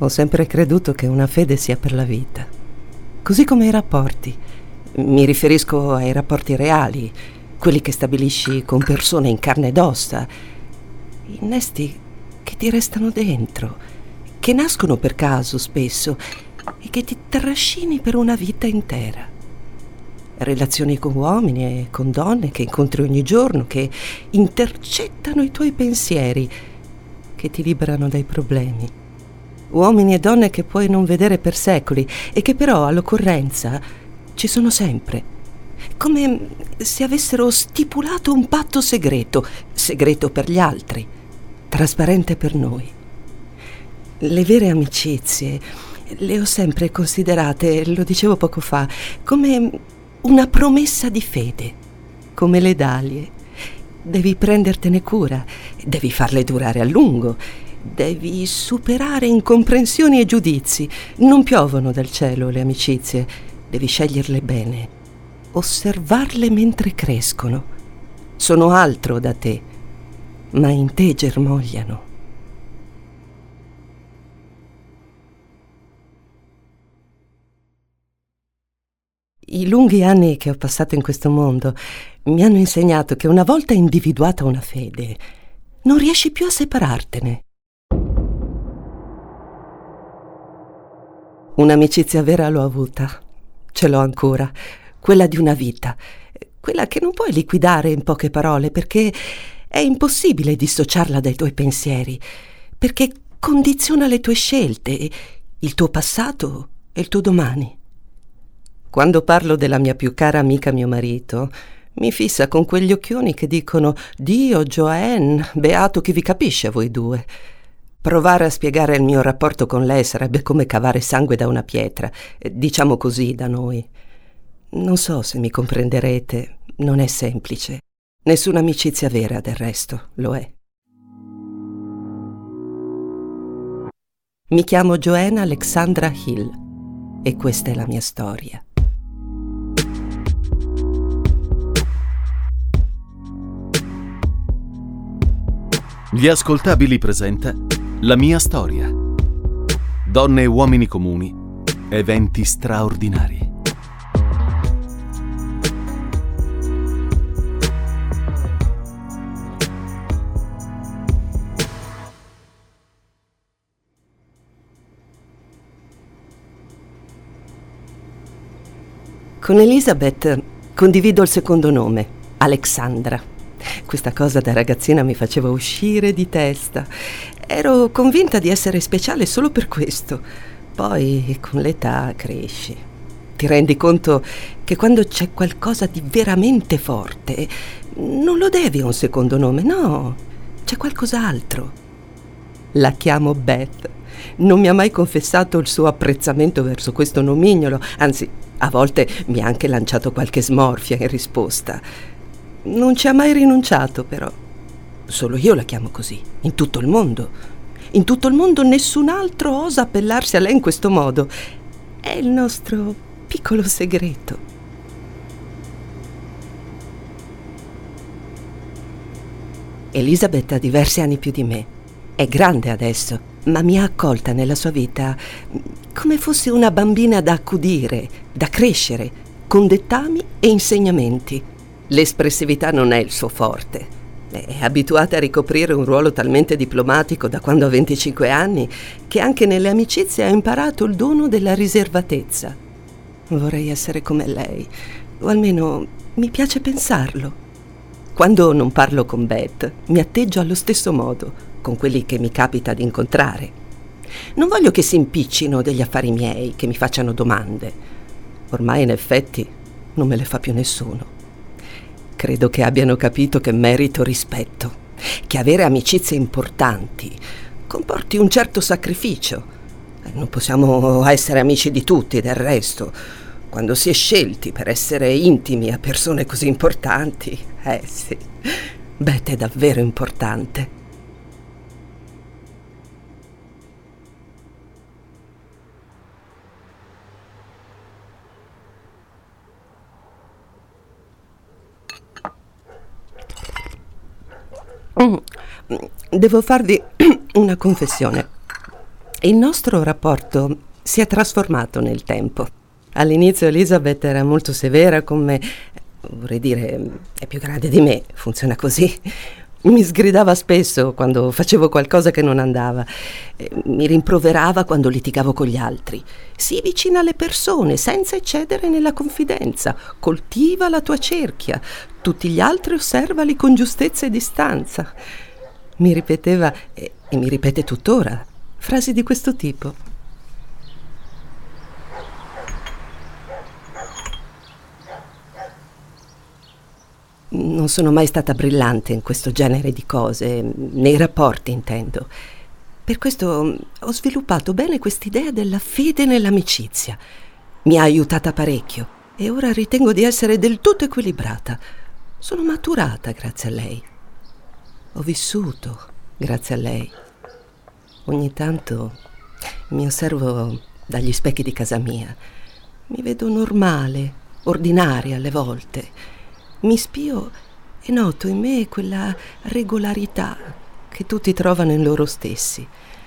Ho sempre creduto che una fede sia per la vita, così come i rapporti. Mi riferisco ai rapporti reali, quelli che stabilisci con persone in carne ed ossa, innesti che ti restano dentro, che nascono per caso spesso e che ti trascini per una vita intera. Relazioni con uomini e con donne che incontri ogni giorno, che intercettano i tuoi pensieri, che ti liberano dai problemi. Uomini e donne che puoi non vedere per secoli e che però all'occorrenza ci sono sempre come se avessero stipulato un patto segreto, segreto per gli altri, trasparente per noi. Le vere amicizie le ho sempre considerate, lo dicevo poco fa, come una promessa di fede, come le dalie. Devi prendertene cura, devi farle durare a lungo, devi superare incomprensioni e giudizi. Non piovono dal cielo le amicizie, devi sceglierle bene osservarle mentre crescono. Sono altro da te, ma in te germogliano. I lunghi anni che ho passato in questo mondo mi hanno insegnato che una volta individuata una fede, non riesci più a separartene. Un'amicizia vera l'ho avuta, ce l'ho ancora, quella di una vita, quella che non puoi liquidare in poche parole perché è impossibile dissociarla dai tuoi pensieri, perché condiziona le tue scelte, il tuo passato e il tuo domani. Quando parlo della mia più cara amica mio marito, mi fissa con quegli occhioni che dicono Dio, Joanne, beato chi vi capisce a voi due. Provare a spiegare il mio rapporto con lei sarebbe come cavare sangue da una pietra, diciamo così da noi. Non so se mi comprenderete, non è semplice. Nessuna amicizia vera, del resto, lo è. Mi chiamo Joanna Alexandra Hill e questa è la mia storia. Gli ascoltabili presenta La mia storia. Donne e uomini comuni, eventi straordinari. Con Elizabeth condivido il secondo nome, Alexandra. Questa cosa da ragazzina mi faceva uscire di testa. Ero convinta di essere speciale solo per questo. Poi con l'età cresci. Ti rendi conto che quando c'è qualcosa di veramente forte, non lo devi a un secondo nome, no, c'è qualcos'altro. La chiamo Beth. Non mi ha mai confessato il suo apprezzamento verso questo nomignolo, anzi a volte mi ha anche lanciato qualche smorfia in risposta. Non ci ha mai rinunciato, però. Solo io la chiamo così, in tutto il mondo. In tutto il mondo nessun altro osa appellarsi a lei in questo modo. È il nostro piccolo segreto. Elisabeth ha diversi anni più di me. È grande adesso, ma mi ha accolta nella sua vita come fosse una bambina da accudire, da crescere, con dettami e insegnamenti. L'espressività non è il suo forte. È abituata a ricoprire un ruolo talmente diplomatico da quando ha 25 anni che anche nelle amicizie ha imparato il dono della riservatezza. Vorrei essere come lei, o almeno mi piace pensarlo. Quando non parlo con Beth, mi atteggio allo stesso modo con quelli che mi capita di incontrare. Non voglio che si impiccino degli affari miei, che mi facciano domande. Ormai in effetti non me le fa più nessuno. Credo che abbiano capito che merito rispetto, che avere amicizie importanti comporti un certo sacrificio. Eh, non possiamo essere amici di tutti, del resto. Quando si è scelti per essere intimi a persone così importanti, eh sì, Beth è davvero importante. Devo farvi una confessione. Il nostro rapporto si è trasformato nel tempo. All'inizio Elizabeth era molto severa con me, vorrei dire, è più grande di me, funziona così. Mi sgridava spesso quando facevo qualcosa che non andava, mi rimproverava quando litigavo con gli altri. Sii vicina alle persone senza eccedere nella confidenza, coltiva la tua cerchia, tutti gli altri osservali con giustezza e distanza. Mi ripeteva, e, e mi ripete tuttora, frasi di questo tipo. Non sono mai stata brillante in questo genere di cose, nei rapporti intendo. Per questo mm, ho sviluppato bene quest'idea della fede nell'amicizia. Mi ha aiutata parecchio e ora ritengo di essere del tutto equilibrata. Sono maturata grazie a lei. Ho vissuto grazie a lei. Ogni tanto mi osservo dagli specchi di casa mia. Mi vedo normale, ordinaria alle volte mi spio e noto in me quella regolarità che tutti trovano in loro stessi.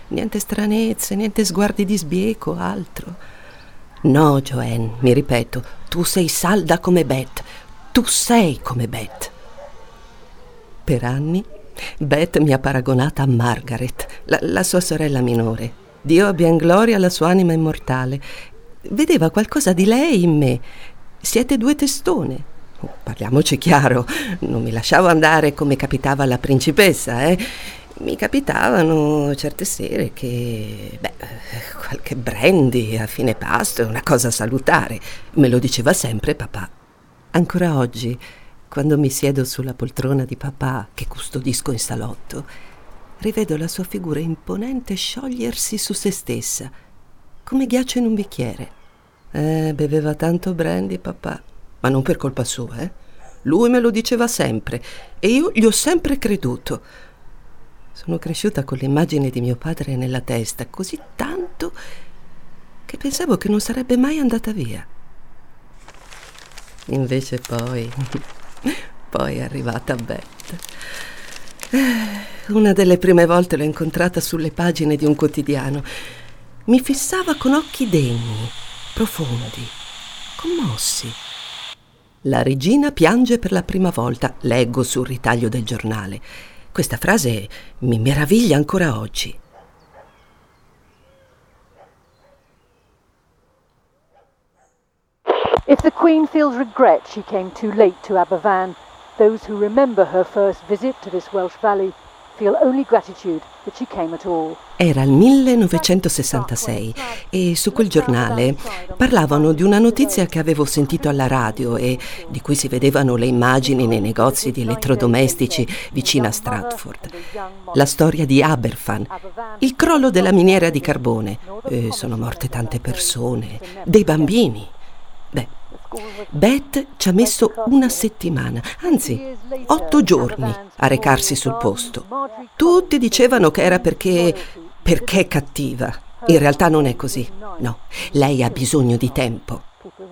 Niente stranezze, niente sguardi di sbieco, altro. No, Joanne, mi ripeto, tu sei salda come Beth. Tu sei come Beth. Per anni Beth mi ha paragonata a Margaret, la, la sua sorella minore. Dio abbia in gloria la sua anima immortale. Vedeva qualcosa di lei in me. Siete due testone, Parliamoci chiaro, non mi lasciavo andare come capitava alla principessa, eh. Mi capitavano certe sere che, beh, qualche brandy a fine pasto è una cosa salutare. Me lo diceva sempre papà. Ancora oggi, quando mi siedo sulla poltrona di papà che custodisco in salotto, rivedo la sua figura imponente sciogliersi su se stessa, come ghiaccio in un bicchiere. Eh, beveva tanto brandy papà ma non per colpa sua, eh? Lui me lo diceva sempre e io gli ho sempre creduto. Sono cresciuta con l'immagine di mio padre nella testa così tanto che pensavo che non sarebbe mai andata via. Invece poi, poi è arrivata Beth. Eh, una delle prime volte l'ho incontrata sulle pagine di un quotidiano. Mi fissava con occhi degni, profondi, commossi. La regina piange per la prima volta, leggo sul ritaglio del giornale. Questa frase mi meraviglia ancora oggi. If the Queen feels regret she came too late to Aberfan, those who remember her first visit to this Welsh valley feel only gratitude that she came at all. Era il 1966 e su quel giornale parlavano di una notizia che avevo sentito alla radio e di cui si vedevano le immagini nei negozi di elettrodomestici vicino a Stratford. La storia di Aberfan, il crollo della miniera di carbone. E sono morte tante persone, dei bambini. Beh, Beth ci ha messo una settimana, anzi otto giorni a recarsi sul posto. Tutti dicevano che era perché perché cattiva. In realtà non è così. No, lei ha bisogno di tempo.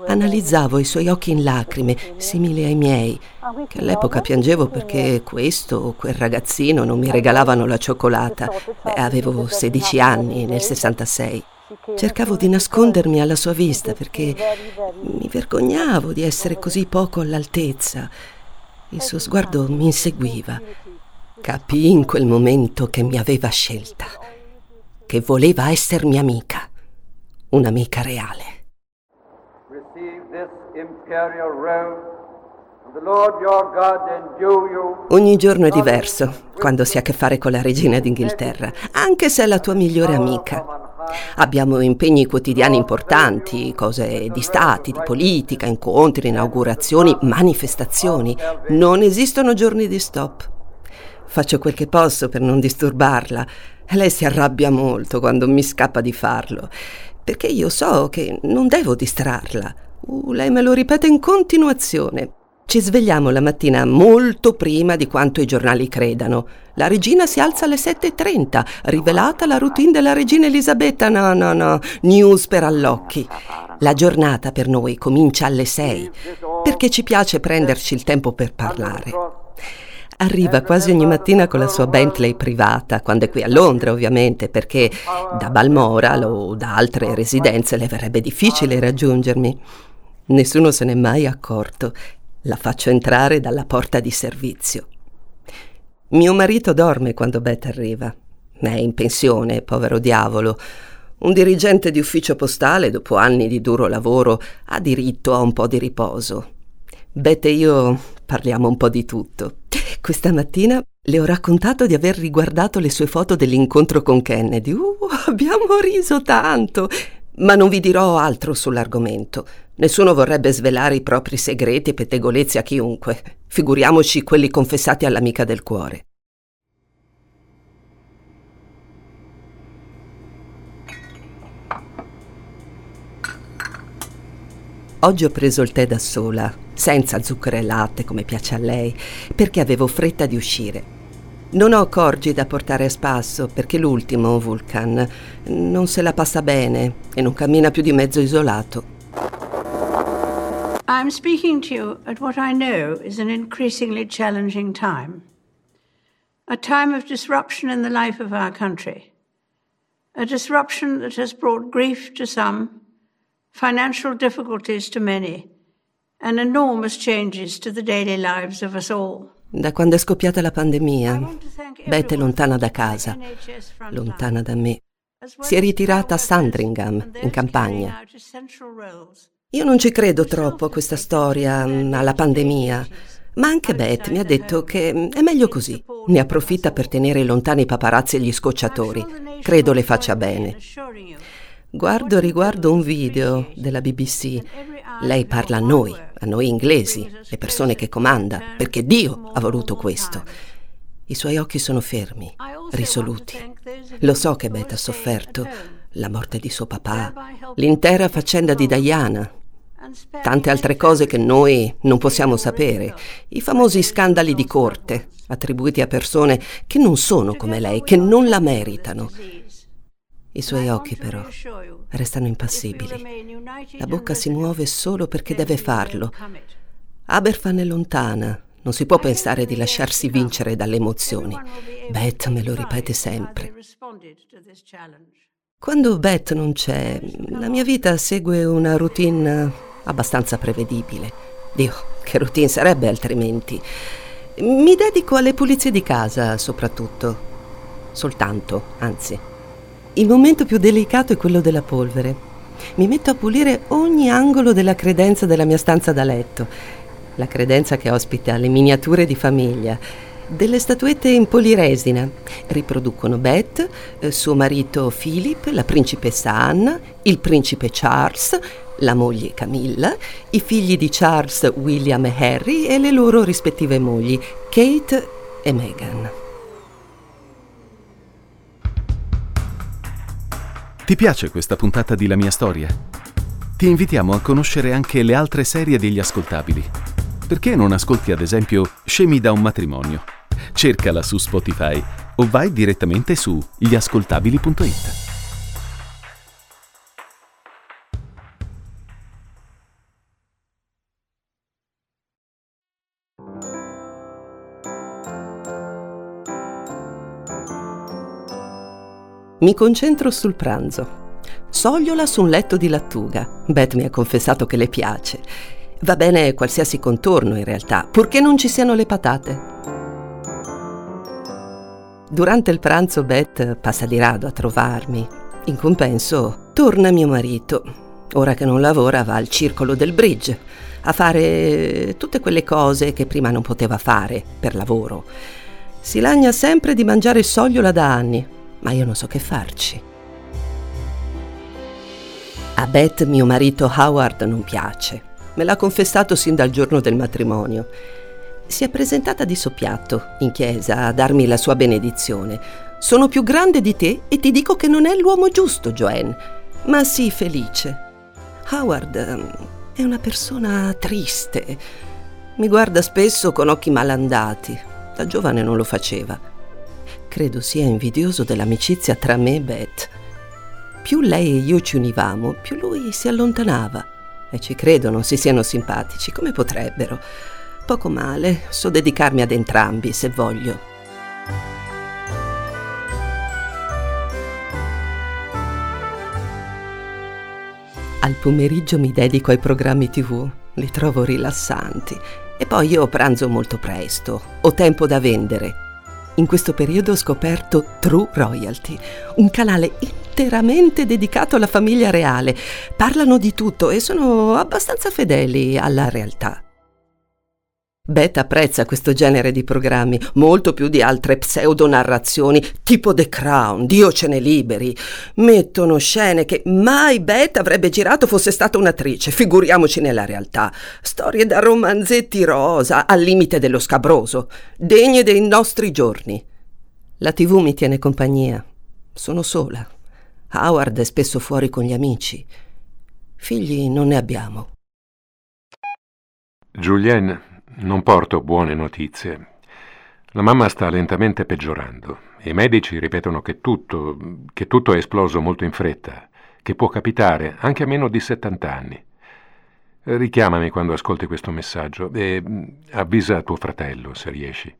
Analizzavo i suoi occhi in lacrime, simili ai miei, che all'epoca piangevo perché questo o quel ragazzino non mi regalavano la cioccolata. Beh, avevo 16 anni nel 66. Cercavo di nascondermi alla sua vista perché mi vergognavo di essere così poco all'altezza. Il suo sguardo mi inseguiva. Capii in quel momento che mi aveva scelta che voleva essermi amica, un'amica reale. Ogni giorno è diverso quando si ha a che fare con la regina d'Inghilterra, anche se è la tua migliore amica. Abbiamo impegni quotidiani importanti, cose di stati, di politica, incontri, inaugurazioni, manifestazioni. Non esistono giorni di stop. Faccio quel che posso per non disturbarla, lei si arrabbia molto quando mi scappa di farlo, perché io so che non devo distrarla. Uh, lei me lo ripete in continuazione. Ci svegliamo la mattina molto prima di quanto i giornali credano. La regina si alza alle 7.30, rivelata la routine della regina Elisabetta. No, no, no, news per allocchi. La giornata per noi comincia alle 6, perché ci piace prenderci il tempo per parlare. Arriva quasi ogni mattina con la sua Bentley privata, quando è qui a Londra ovviamente, perché da Balmoral o da altre residenze le verrebbe difficile raggiungermi. Nessuno se n'è mai accorto. La faccio entrare dalla porta di servizio. Mio marito dorme quando Beth arriva. È in pensione, povero diavolo. Un dirigente di ufficio postale, dopo anni di duro lavoro, ha diritto a un po' di riposo. Beth e io parliamo un po' di tutto. Questa mattina le ho raccontato di aver riguardato le sue foto dell'incontro con Kennedy. Uh, abbiamo riso tanto. Ma non vi dirò altro sull'argomento. Nessuno vorrebbe svelare i propri segreti e pettegolezzi a chiunque, figuriamoci quelli confessati all'amica del cuore. Oggi ho preso il tè da sola, senza zucchero e latte come piace a lei, perché avevo fretta di uscire. Non ho corgi da portare a spasso perché l'ultimo, Vulcan, non se la passa bene e non cammina più di mezzo isolato. I'm speaking to you at what I know is an increasingly challenging time. A time of disruption in the life of our country. A disruption that has brought grief to some, financial difficulties to many, and enormous changes to the daily lives of us all. Da quando è scoppiata la pandemia, Beth è lontana da casa, lontana da me. Si è ritirata a Sandringham, in campagna. Io non ci credo troppo a questa storia, mm, alla pandemia, ma anche Beth mi ha detto che mm, è meglio così. Ne approfitta per tenere lontani i paparazzi e gli scocciatori. Credo le faccia bene. Guardo e riguardo un video della BBC. Lei parla a noi, a noi inglesi, le persone che comanda, perché Dio ha voluto questo. I suoi occhi sono fermi, risoluti. Lo so che Beth ha sofferto, la morte di suo papà, l'intera faccenda di Diana, tante altre cose che noi non possiamo sapere, i famosi scandali di corte attribuiti a persone che non sono come lei, che non la meritano. I suoi occhi però restano impassibili. La bocca si muove solo perché deve farlo. Aberfan è lontana, non si può pensare di lasciarsi vincere dalle emozioni. Beth me lo ripete sempre. Quando Beth non c'è, la mia vita segue una routine abbastanza prevedibile. Dio, che routine sarebbe altrimenti? Mi dedico alle pulizie di casa, soprattutto. Soltanto, anzi. Il momento più delicato è quello della polvere. Mi metto a pulire ogni angolo della credenza della mia stanza da letto. La credenza che ospita le miniature di famiglia delle statuette in poliresina. Riproducono Beth, eh, suo marito Philip, la principessa Anna, il principe Charles, la moglie Camilla, i figli di Charles, William e Harry e le loro rispettive mogli, Kate e Meghan. Ti piace questa puntata di La mia storia? Ti invitiamo a conoscere anche le altre serie degli ascoltabili. Perché non ascolti ad esempio Scemi da un matrimonio? cercala su Spotify o vai direttamente su gliascoltabili.it. Mi concentro sul pranzo. Sogliola su un letto di lattuga. Beth mi ha confessato che le piace. Va bene qualsiasi contorno in realtà, purché non ci siano le patate. Durante il pranzo Beth passa di rado a trovarmi. In compenso torna mio marito. Ora che non lavora va al circolo del bridge a fare tutte quelle cose che prima non poteva fare per lavoro. Si lagna sempre di mangiare sogliola da anni, ma io non so che farci. A Beth mio marito Howard non piace. Me l'ha confessato sin dal giorno del matrimonio si è presentata di soppiatto in chiesa a darmi la sua benedizione. Sono più grande di te e ti dico che non è l'uomo giusto, Joanne. Ma sii felice. Howard ehm, è una persona triste. Mi guarda spesso con occhi malandati. Da giovane non lo faceva. Credo sia invidioso dell'amicizia tra me e Beth. Più lei e io ci univamo, più lui si allontanava. E ci credo non si siano simpatici, come potrebbero? Poco male, so dedicarmi ad entrambi se voglio. Al pomeriggio mi dedico ai programmi tv, li trovo rilassanti. E poi io pranzo molto presto, ho tempo da vendere. In questo periodo ho scoperto True Royalty, un canale interamente dedicato alla famiglia reale. Parlano di tutto e sono abbastanza fedeli alla realtà. Beth apprezza questo genere di programmi, molto più di altre pseudonarrazioni tipo The Crown, Dio ce ne liberi. Mettono scene che mai Beth avrebbe girato fosse stata un'attrice, figuriamoci nella realtà. Storie da romanzetti rosa, al limite dello scabroso, degne dei nostri giorni. La TV mi tiene compagnia. Sono sola. Howard è spesso fuori con gli amici. Figli non ne abbiamo. Julienne, non porto buone notizie. La mamma sta lentamente peggiorando. I medici ripetono che tutto, che tutto è esploso molto in fretta, che può capitare anche a meno di 70 anni. Richiamami quando ascolti questo messaggio e mm, avvisa tuo fratello se riesci.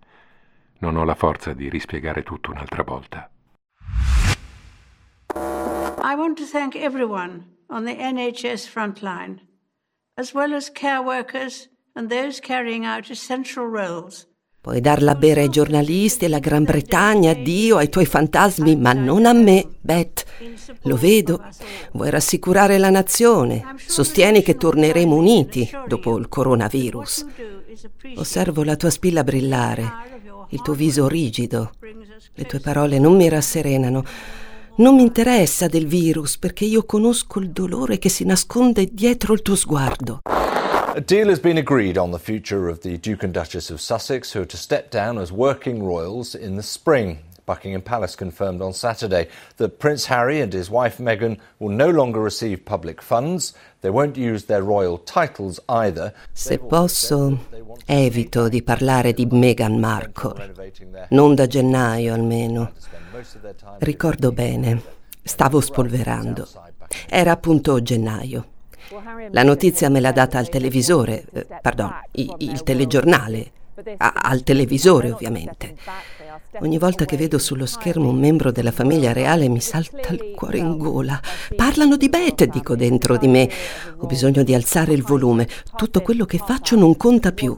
Non ho la forza di rispiegare tutto un'altra volta. I want to thank everyone on the NHS frontline, as well as care workers Puoi darla a bere ai giornalisti, alla Gran Bretagna, a Dio, ai tuoi fantasmi, ma non a me, Beth. Lo vedo. Vuoi rassicurare la nazione. Sostieni che torneremo uniti dopo il coronavirus. Osservo la tua spilla brillare, il tuo viso rigido. Le tue parole non mi rasserenano. Non mi interessa del virus perché io conosco il dolore che si nasconde dietro il tuo sguardo. A deal has been agreed on the future of the Duke and Duchess of Sussex, who are to step down as working royals in the spring. Buckingham Palace confirmed on Saturday that Prince Harry and his wife Meghan will no longer receive public funds. They won't use their royal titles either. Se posso, evito di parlare di Meghan Markle. Non da gennaio almeno. Ricordo bene, stavo spolverando. Era appunto gennaio. La notizia me l'ha data al televisore, eh, pardon, il, il telegiornale, a, al televisore ovviamente. Ogni volta che vedo sullo schermo un membro della famiglia reale mi salta il cuore in gola. Parlano di Beth, dico dentro di me. Ho bisogno di alzare il volume. Tutto quello che faccio non conta più.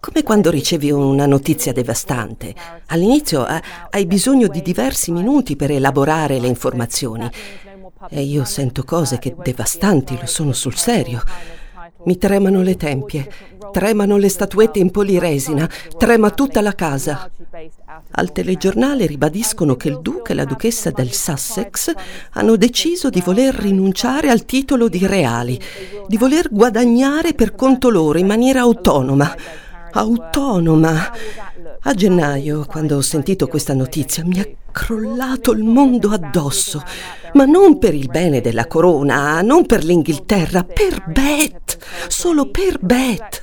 Come quando ricevi una notizia devastante. All'inizio eh, hai bisogno di diversi minuti per elaborare le informazioni. E io sento cose che devastanti lo sono sul serio. Mi tremano le tempie, tremano le statuette in poliresina, trema tutta la casa. Al telegiornale ribadiscono che il duca e la duchessa del Sussex hanno deciso di voler rinunciare al titolo di reali, di voler guadagnare per conto loro in maniera autonoma. Autonoma. A gennaio, quando ho sentito questa notizia, mi è crollato il mondo addosso, ma non per il bene della corona, non per l'Inghilterra, per Beth, solo per Beth.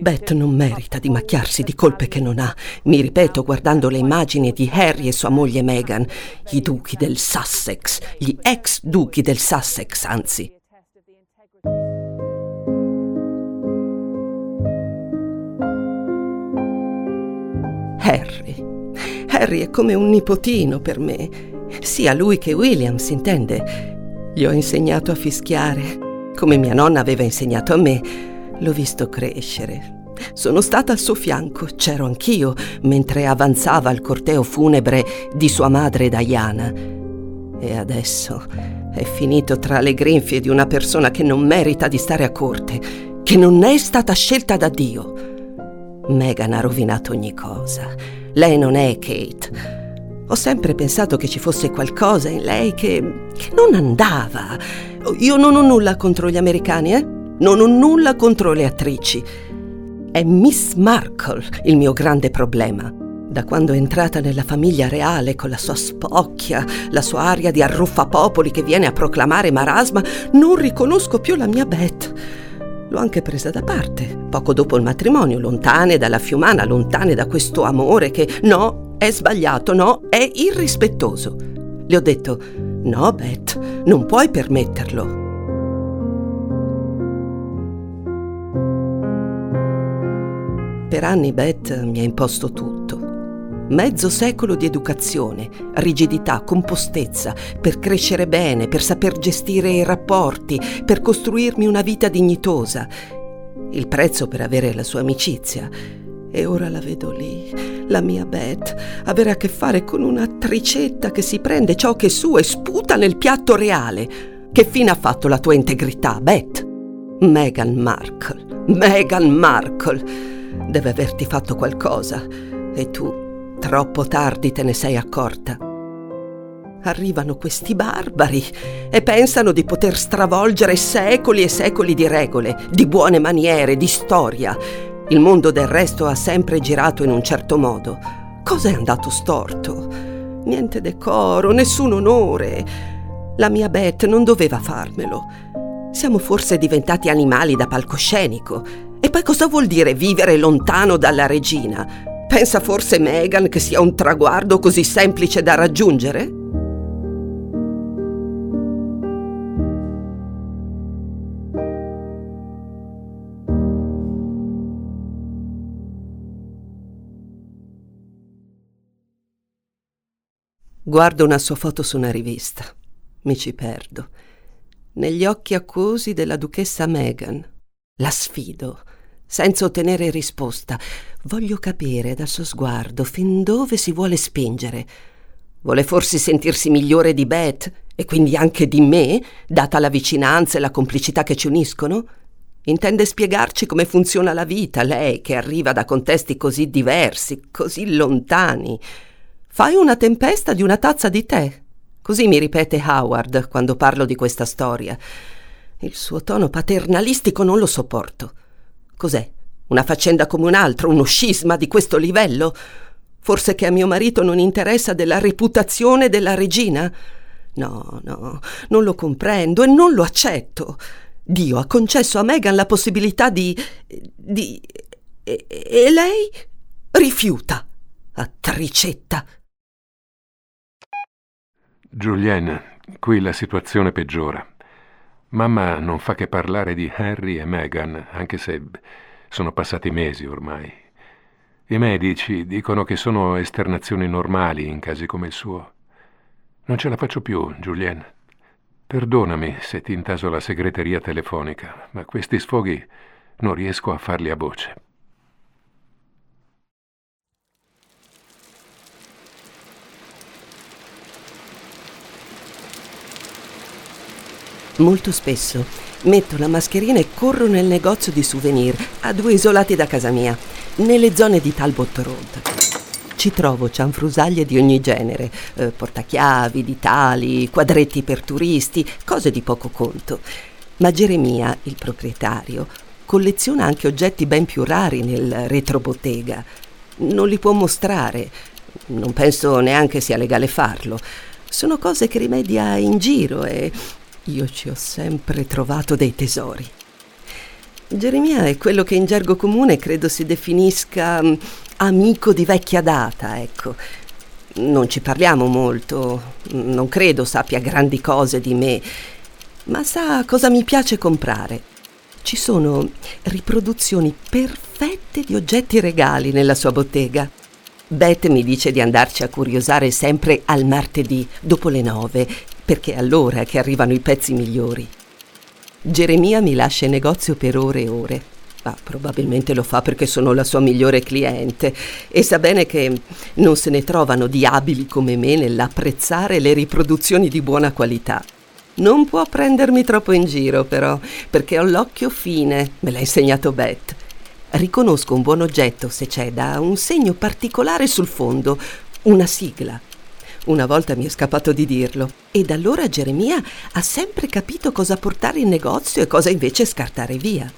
Beth non merita di macchiarsi di colpe che non ha, mi ripeto guardando le immagini di Harry e sua moglie Meghan, i duchi del Sussex, gli ex duchi del Sussex, anzi. Harry. Harry è come un nipotino per me. Sia lui che William, si intende. Gli ho insegnato a fischiare, come mia nonna aveva insegnato a me. L'ho visto crescere. Sono stata al suo fianco, c'ero anch'io, mentre avanzava il corteo funebre di sua madre Diana. E adesso è finito tra le grinfie di una persona che non merita di stare a corte, che non è stata scelta da Dio. Meghan ha rovinato ogni cosa. Lei non è Kate. Ho sempre pensato che ci fosse qualcosa in lei che, che non andava. Io non ho nulla contro gli americani, eh? Non ho nulla contro le attrici. È Miss Markle il mio grande problema. Da quando è entrata nella famiglia reale con la sua spocchia, la sua aria di arruffapopoli che viene a proclamare marasma, non riconosco più la mia Beth. L'ho anche presa da parte, poco dopo il matrimonio, lontane dalla fiumana, lontane da questo amore che no, è sbagliato, no, è irrispettoso. Le ho detto, no Beth, non puoi permetterlo. Per anni Beth mi ha imposto tutto. Mezzo secolo di educazione, rigidità, compostezza, per crescere bene, per saper gestire i rapporti, per costruirmi una vita dignitosa. Il prezzo per avere la sua amicizia. E ora la vedo lì, la mia Beth, avere a che fare con un'attricetta che si prende ciò che è suo e sputa nel piatto reale. Che fine ha fatto la tua integrità, Beth? Meghan Markle, Meghan Markle, deve averti fatto qualcosa e tu Troppo tardi te ne sei accorta. Arrivano questi barbari e pensano di poter stravolgere secoli e secoli di regole, di buone maniere, di storia. Il mondo del resto ha sempre girato in un certo modo. Cosa è andato storto? Niente decoro, nessun onore. La mia Beth non doveva farmelo. Siamo forse diventati animali da palcoscenico. E poi cosa vuol dire vivere lontano dalla regina? Pensa forse Meghan che sia un traguardo così semplice da raggiungere? Guardo una sua foto su una rivista. Mi ci perdo. Negli occhi acquosi della duchessa Meghan. La sfido senza ottenere risposta. Voglio capire dal suo sguardo fin dove si vuole spingere. Vuole forse sentirsi migliore di Beth e quindi anche di me, data la vicinanza e la complicità che ci uniscono? Intende spiegarci come funziona la vita, lei che arriva da contesti così diversi, così lontani. Fai una tempesta di una tazza di tè. Così mi ripete Howard quando parlo di questa storia. Il suo tono paternalistico non lo sopporto. Cos'è? Una faccenda come un'altra, uno scisma di questo livello? Forse che a mio marito non interessa della reputazione della regina? No, no, non lo comprendo e non lo accetto. Dio ha concesso a Meghan la possibilità di. di. e, e lei rifiuta. Attricetta. Julienne, qui la situazione peggiora. Mamma non fa che parlare di Harry e Meghan, anche se sono passati mesi ormai. I medici dicono che sono esternazioni normali in casi come il suo. Non ce la faccio più, Julienne. Perdonami se ti intaso la segreteria telefonica, ma questi sfoghi non riesco a farli a voce. Molto spesso metto la mascherina e corro nel negozio di souvenir a due isolati da casa mia, nelle zone di Talbot Road. Ci trovo cianfrusaglie di ogni genere, eh, portachiavi, ditali, quadretti per turisti, cose di poco conto. Ma Geremia, il proprietario, colleziona anche oggetti ben più rari nel retrobottega. Non li può mostrare, non penso neanche sia legale farlo. Sono cose che rimedia in giro e io ci ho sempre trovato dei tesori. Geremia è quello che in gergo comune credo si definisca mm, amico di vecchia data, ecco. Non ci parliamo molto, non credo sappia grandi cose di me, ma sa cosa mi piace comprare. Ci sono riproduzioni perfette di oggetti regali nella sua bottega. Beth mi dice di andarci a curiosare sempre al martedì, dopo le nove, perché è allora che arrivano i pezzi migliori. Geremia mi lascia in negozio per ore e ore. Ma probabilmente lo fa perché sono la sua migliore cliente e sa bene che non se ne trovano di abili come me nell'apprezzare le riproduzioni di buona qualità. Non può prendermi troppo in giro, però, perché ho l'occhio fine, me l'ha insegnato Beth. Riconosco un buon oggetto se c'è da un segno particolare sul fondo, una sigla. Una volta mi è scappato di dirlo. E da allora Geremia ha sempre capito cosa portare in negozio e cosa invece scartare via.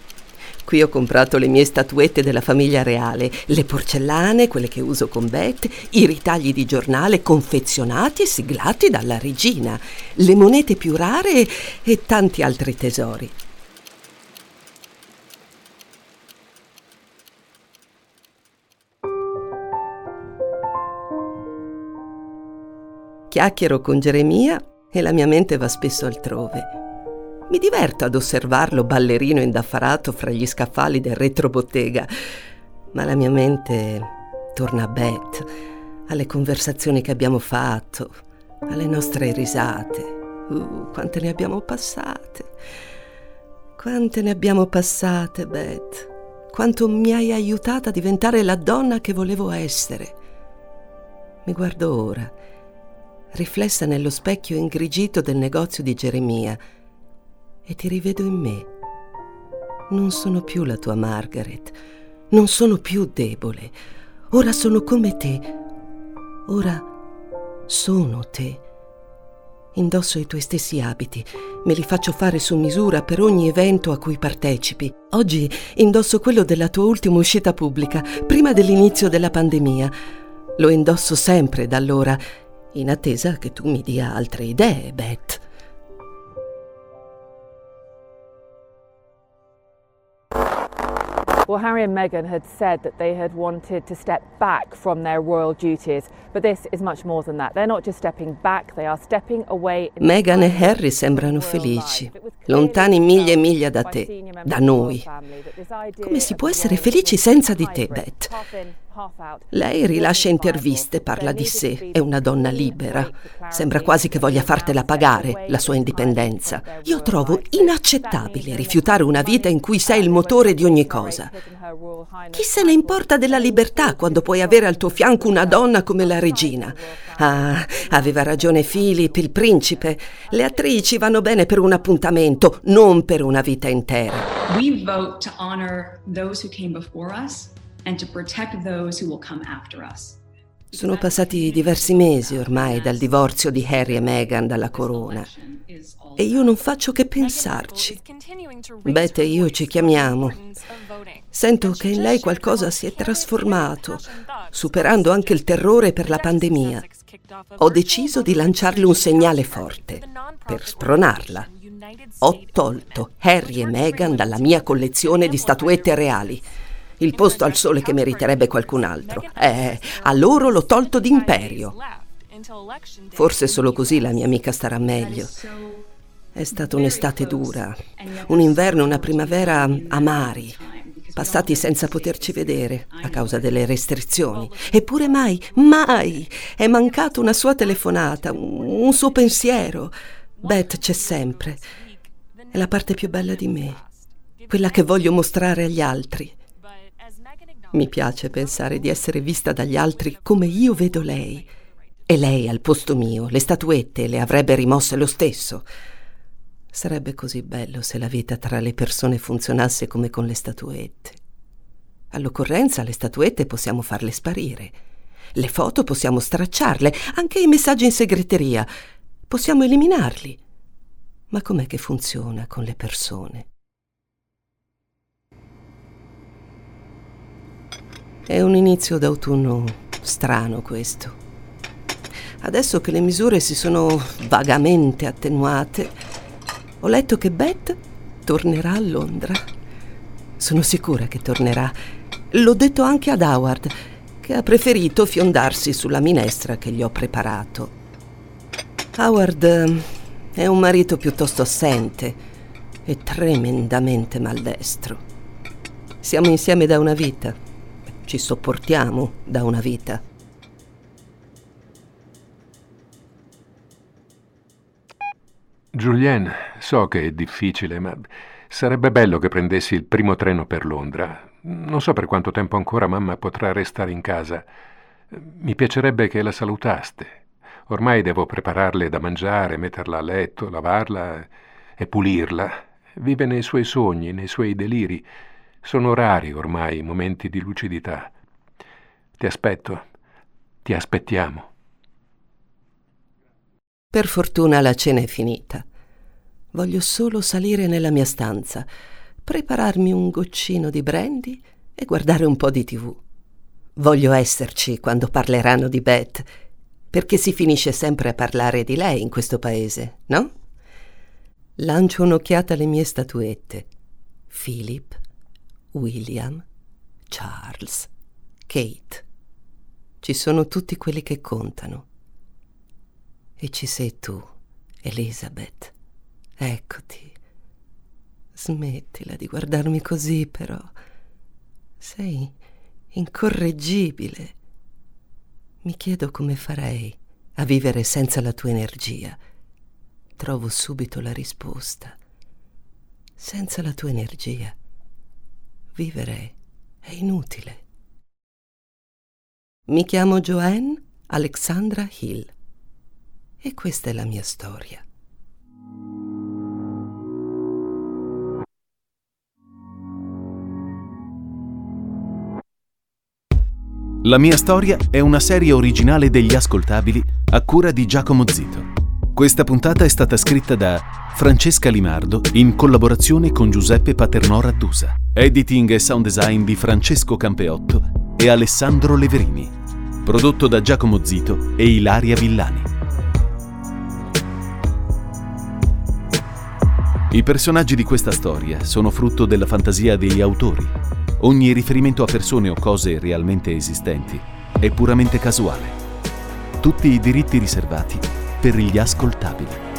Qui ho comprato le mie statuette della famiglia reale, le porcellane, quelle che uso con Beth, i ritagli di giornale confezionati e siglati dalla regina, le monete più rare e tanti altri tesori. Chiacchiero con Geremia e la mia mente va spesso altrove. Mi diverto ad osservarlo ballerino indaffarato fra gli scaffali del retrobottega. Ma la mia mente torna a Beth, alle conversazioni che abbiamo fatto, alle nostre risate. Uh, quante ne abbiamo passate. Quante ne abbiamo passate, Beth. Quanto mi hai aiutata a diventare la donna che volevo essere. Mi guardo ora, riflessa nello specchio ingrigito del negozio di Geremia, e ti rivedo in me. Non sono più la tua Margaret, non sono più debole. Ora sono come te. Ora sono te. Indosso i tuoi stessi abiti, me li faccio fare su misura per ogni evento a cui partecipi. Oggi indosso quello della tua ultima uscita pubblica, prima dell'inizio della pandemia. Lo indosso sempre da allora, in attesa che tu mi dia altre idee, Beth. Well, Harry and Meghan had said that they had wanted to step back from their royal duties, but this is much more than that. They're not just stepping back, they are stepping away. Meghan e Harry sembrano felici, lontani miglia e miglia da te, da noi. Come si può essere felici senza di te, Beth? Lei rilascia interviste, parla di sé, è una donna libera. Sembra quasi che voglia fartela pagare la sua indipendenza. Io trovo inaccettabile rifiutare una vita in cui sei il motore di ogni cosa. Chi se ne importa della libertà quando puoi avere al tuo fianco una donna come la regina? Ah, aveva ragione Philip, il principe. Le attrici vanno bene per un appuntamento, non per una vita intera. We vote to honor those who came before us and to protect those who will come after us. Sono passati diversi mesi ormai dal divorzio di Harry e Meghan dalla corona e io non faccio che pensarci. Beth e io ci chiamiamo. Sento che in lei qualcosa si è trasformato, superando anche il terrore per la pandemia. Ho deciso di lanciarle un segnale forte per spronarla. Ho tolto Harry e Meghan dalla mia collezione di statuette reali il posto al sole che meriterebbe qualcun altro. Eh, a loro l'ho tolto d'imperio. Forse solo così la mia amica starà meglio. È stata un'estate dura, un inverno e una primavera amari, passati senza poterci vedere a causa delle restrizioni. Eppure mai, mai è mancato una sua telefonata, un suo pensiero. Beth c'è sempre. È la parte più bella di me, quella che voglio mostrare agli altri. Mi piace pensare di essere vista dagli altri come io vedo lei. E lei al posto mio le statuette le avrebbe rimosse lo stesso. Sarebbe così bello se la vita tra le persone funzionasse come con le statuette. All'occorrenza le statuette possiamo farle sparire. Le foto possiamo stracciarle, anche i messaggi in segreteria. Possiamo eliminarli. Ma com'è che funziona con le persone? È un inizio d'autunno strano questo. Adesso che le misure si sono vagamente attenuate, ho letto che Beth tornerà a Londra. Sono sicura che tornerà. L'ho detto anche ad Howard, che ha preferito fiondarsi sulla minestra che gli ho preparato. Howard eh, è un marito piuttosto assente e tremendamente maldestro. Siamo insieme da una vita ci sopportiamo da una vita. Julien, so che è difficile, ma sarebbe bello che prendessi il primo treno per Londra. Non so per quanto tempo ancora mamma potrà restare in casa. Mi piacerebbe che la salutaste. Ormai devo prepararle da mangiare, metterla a letto, lavarla e pulirla. Vive nei suoi sogni, nei suoi deliri. Sono rari ormai i momenti di lucidità. Ti aspetto, ti aspettiamo. Per fortuna la cena è finita. Voglio solo salire nella mia stanza, prepararmi un goccino di brandy e guardare un po' di tv. Voglio esserci quando parleranno di Beth, perché si finisce sempre a parlare di lei in questo paese, no? Lancio un'occhiata alle mie statuette. Philip, William, Charles, Kate. Ci sono tutti quelli che contano. E ci sei tu, Elizabeth. Eccoti. Smettila di guardarmi così, però. Sei incorreggibile. Mi chiedo come farei a vivere senza la tua energia. Trovo subito la risposta. Senza la tua energia, vivere è inutile. Mi chiamo Joanne Alexandra Hill e questa è la mia storia. La mia storia è una serie originale degli ascoltabili a cura di Giacomo Zito. Questa puntata è stata scritta da Francesca Limardo in collaborazione con Giuseppe Paternò Rattusa. Editing e sound design di Francesco Campeotto e Alessandro Leverini. Prodotto da Giacomo Zito e Ilaria Villani. I personaggi di questa storia sono frutto della fantasia degli autori Ogni riferimento a persone o cose realmente esistenti è puramente casuale. Tutti i diritti riservati per gli ascoltabili.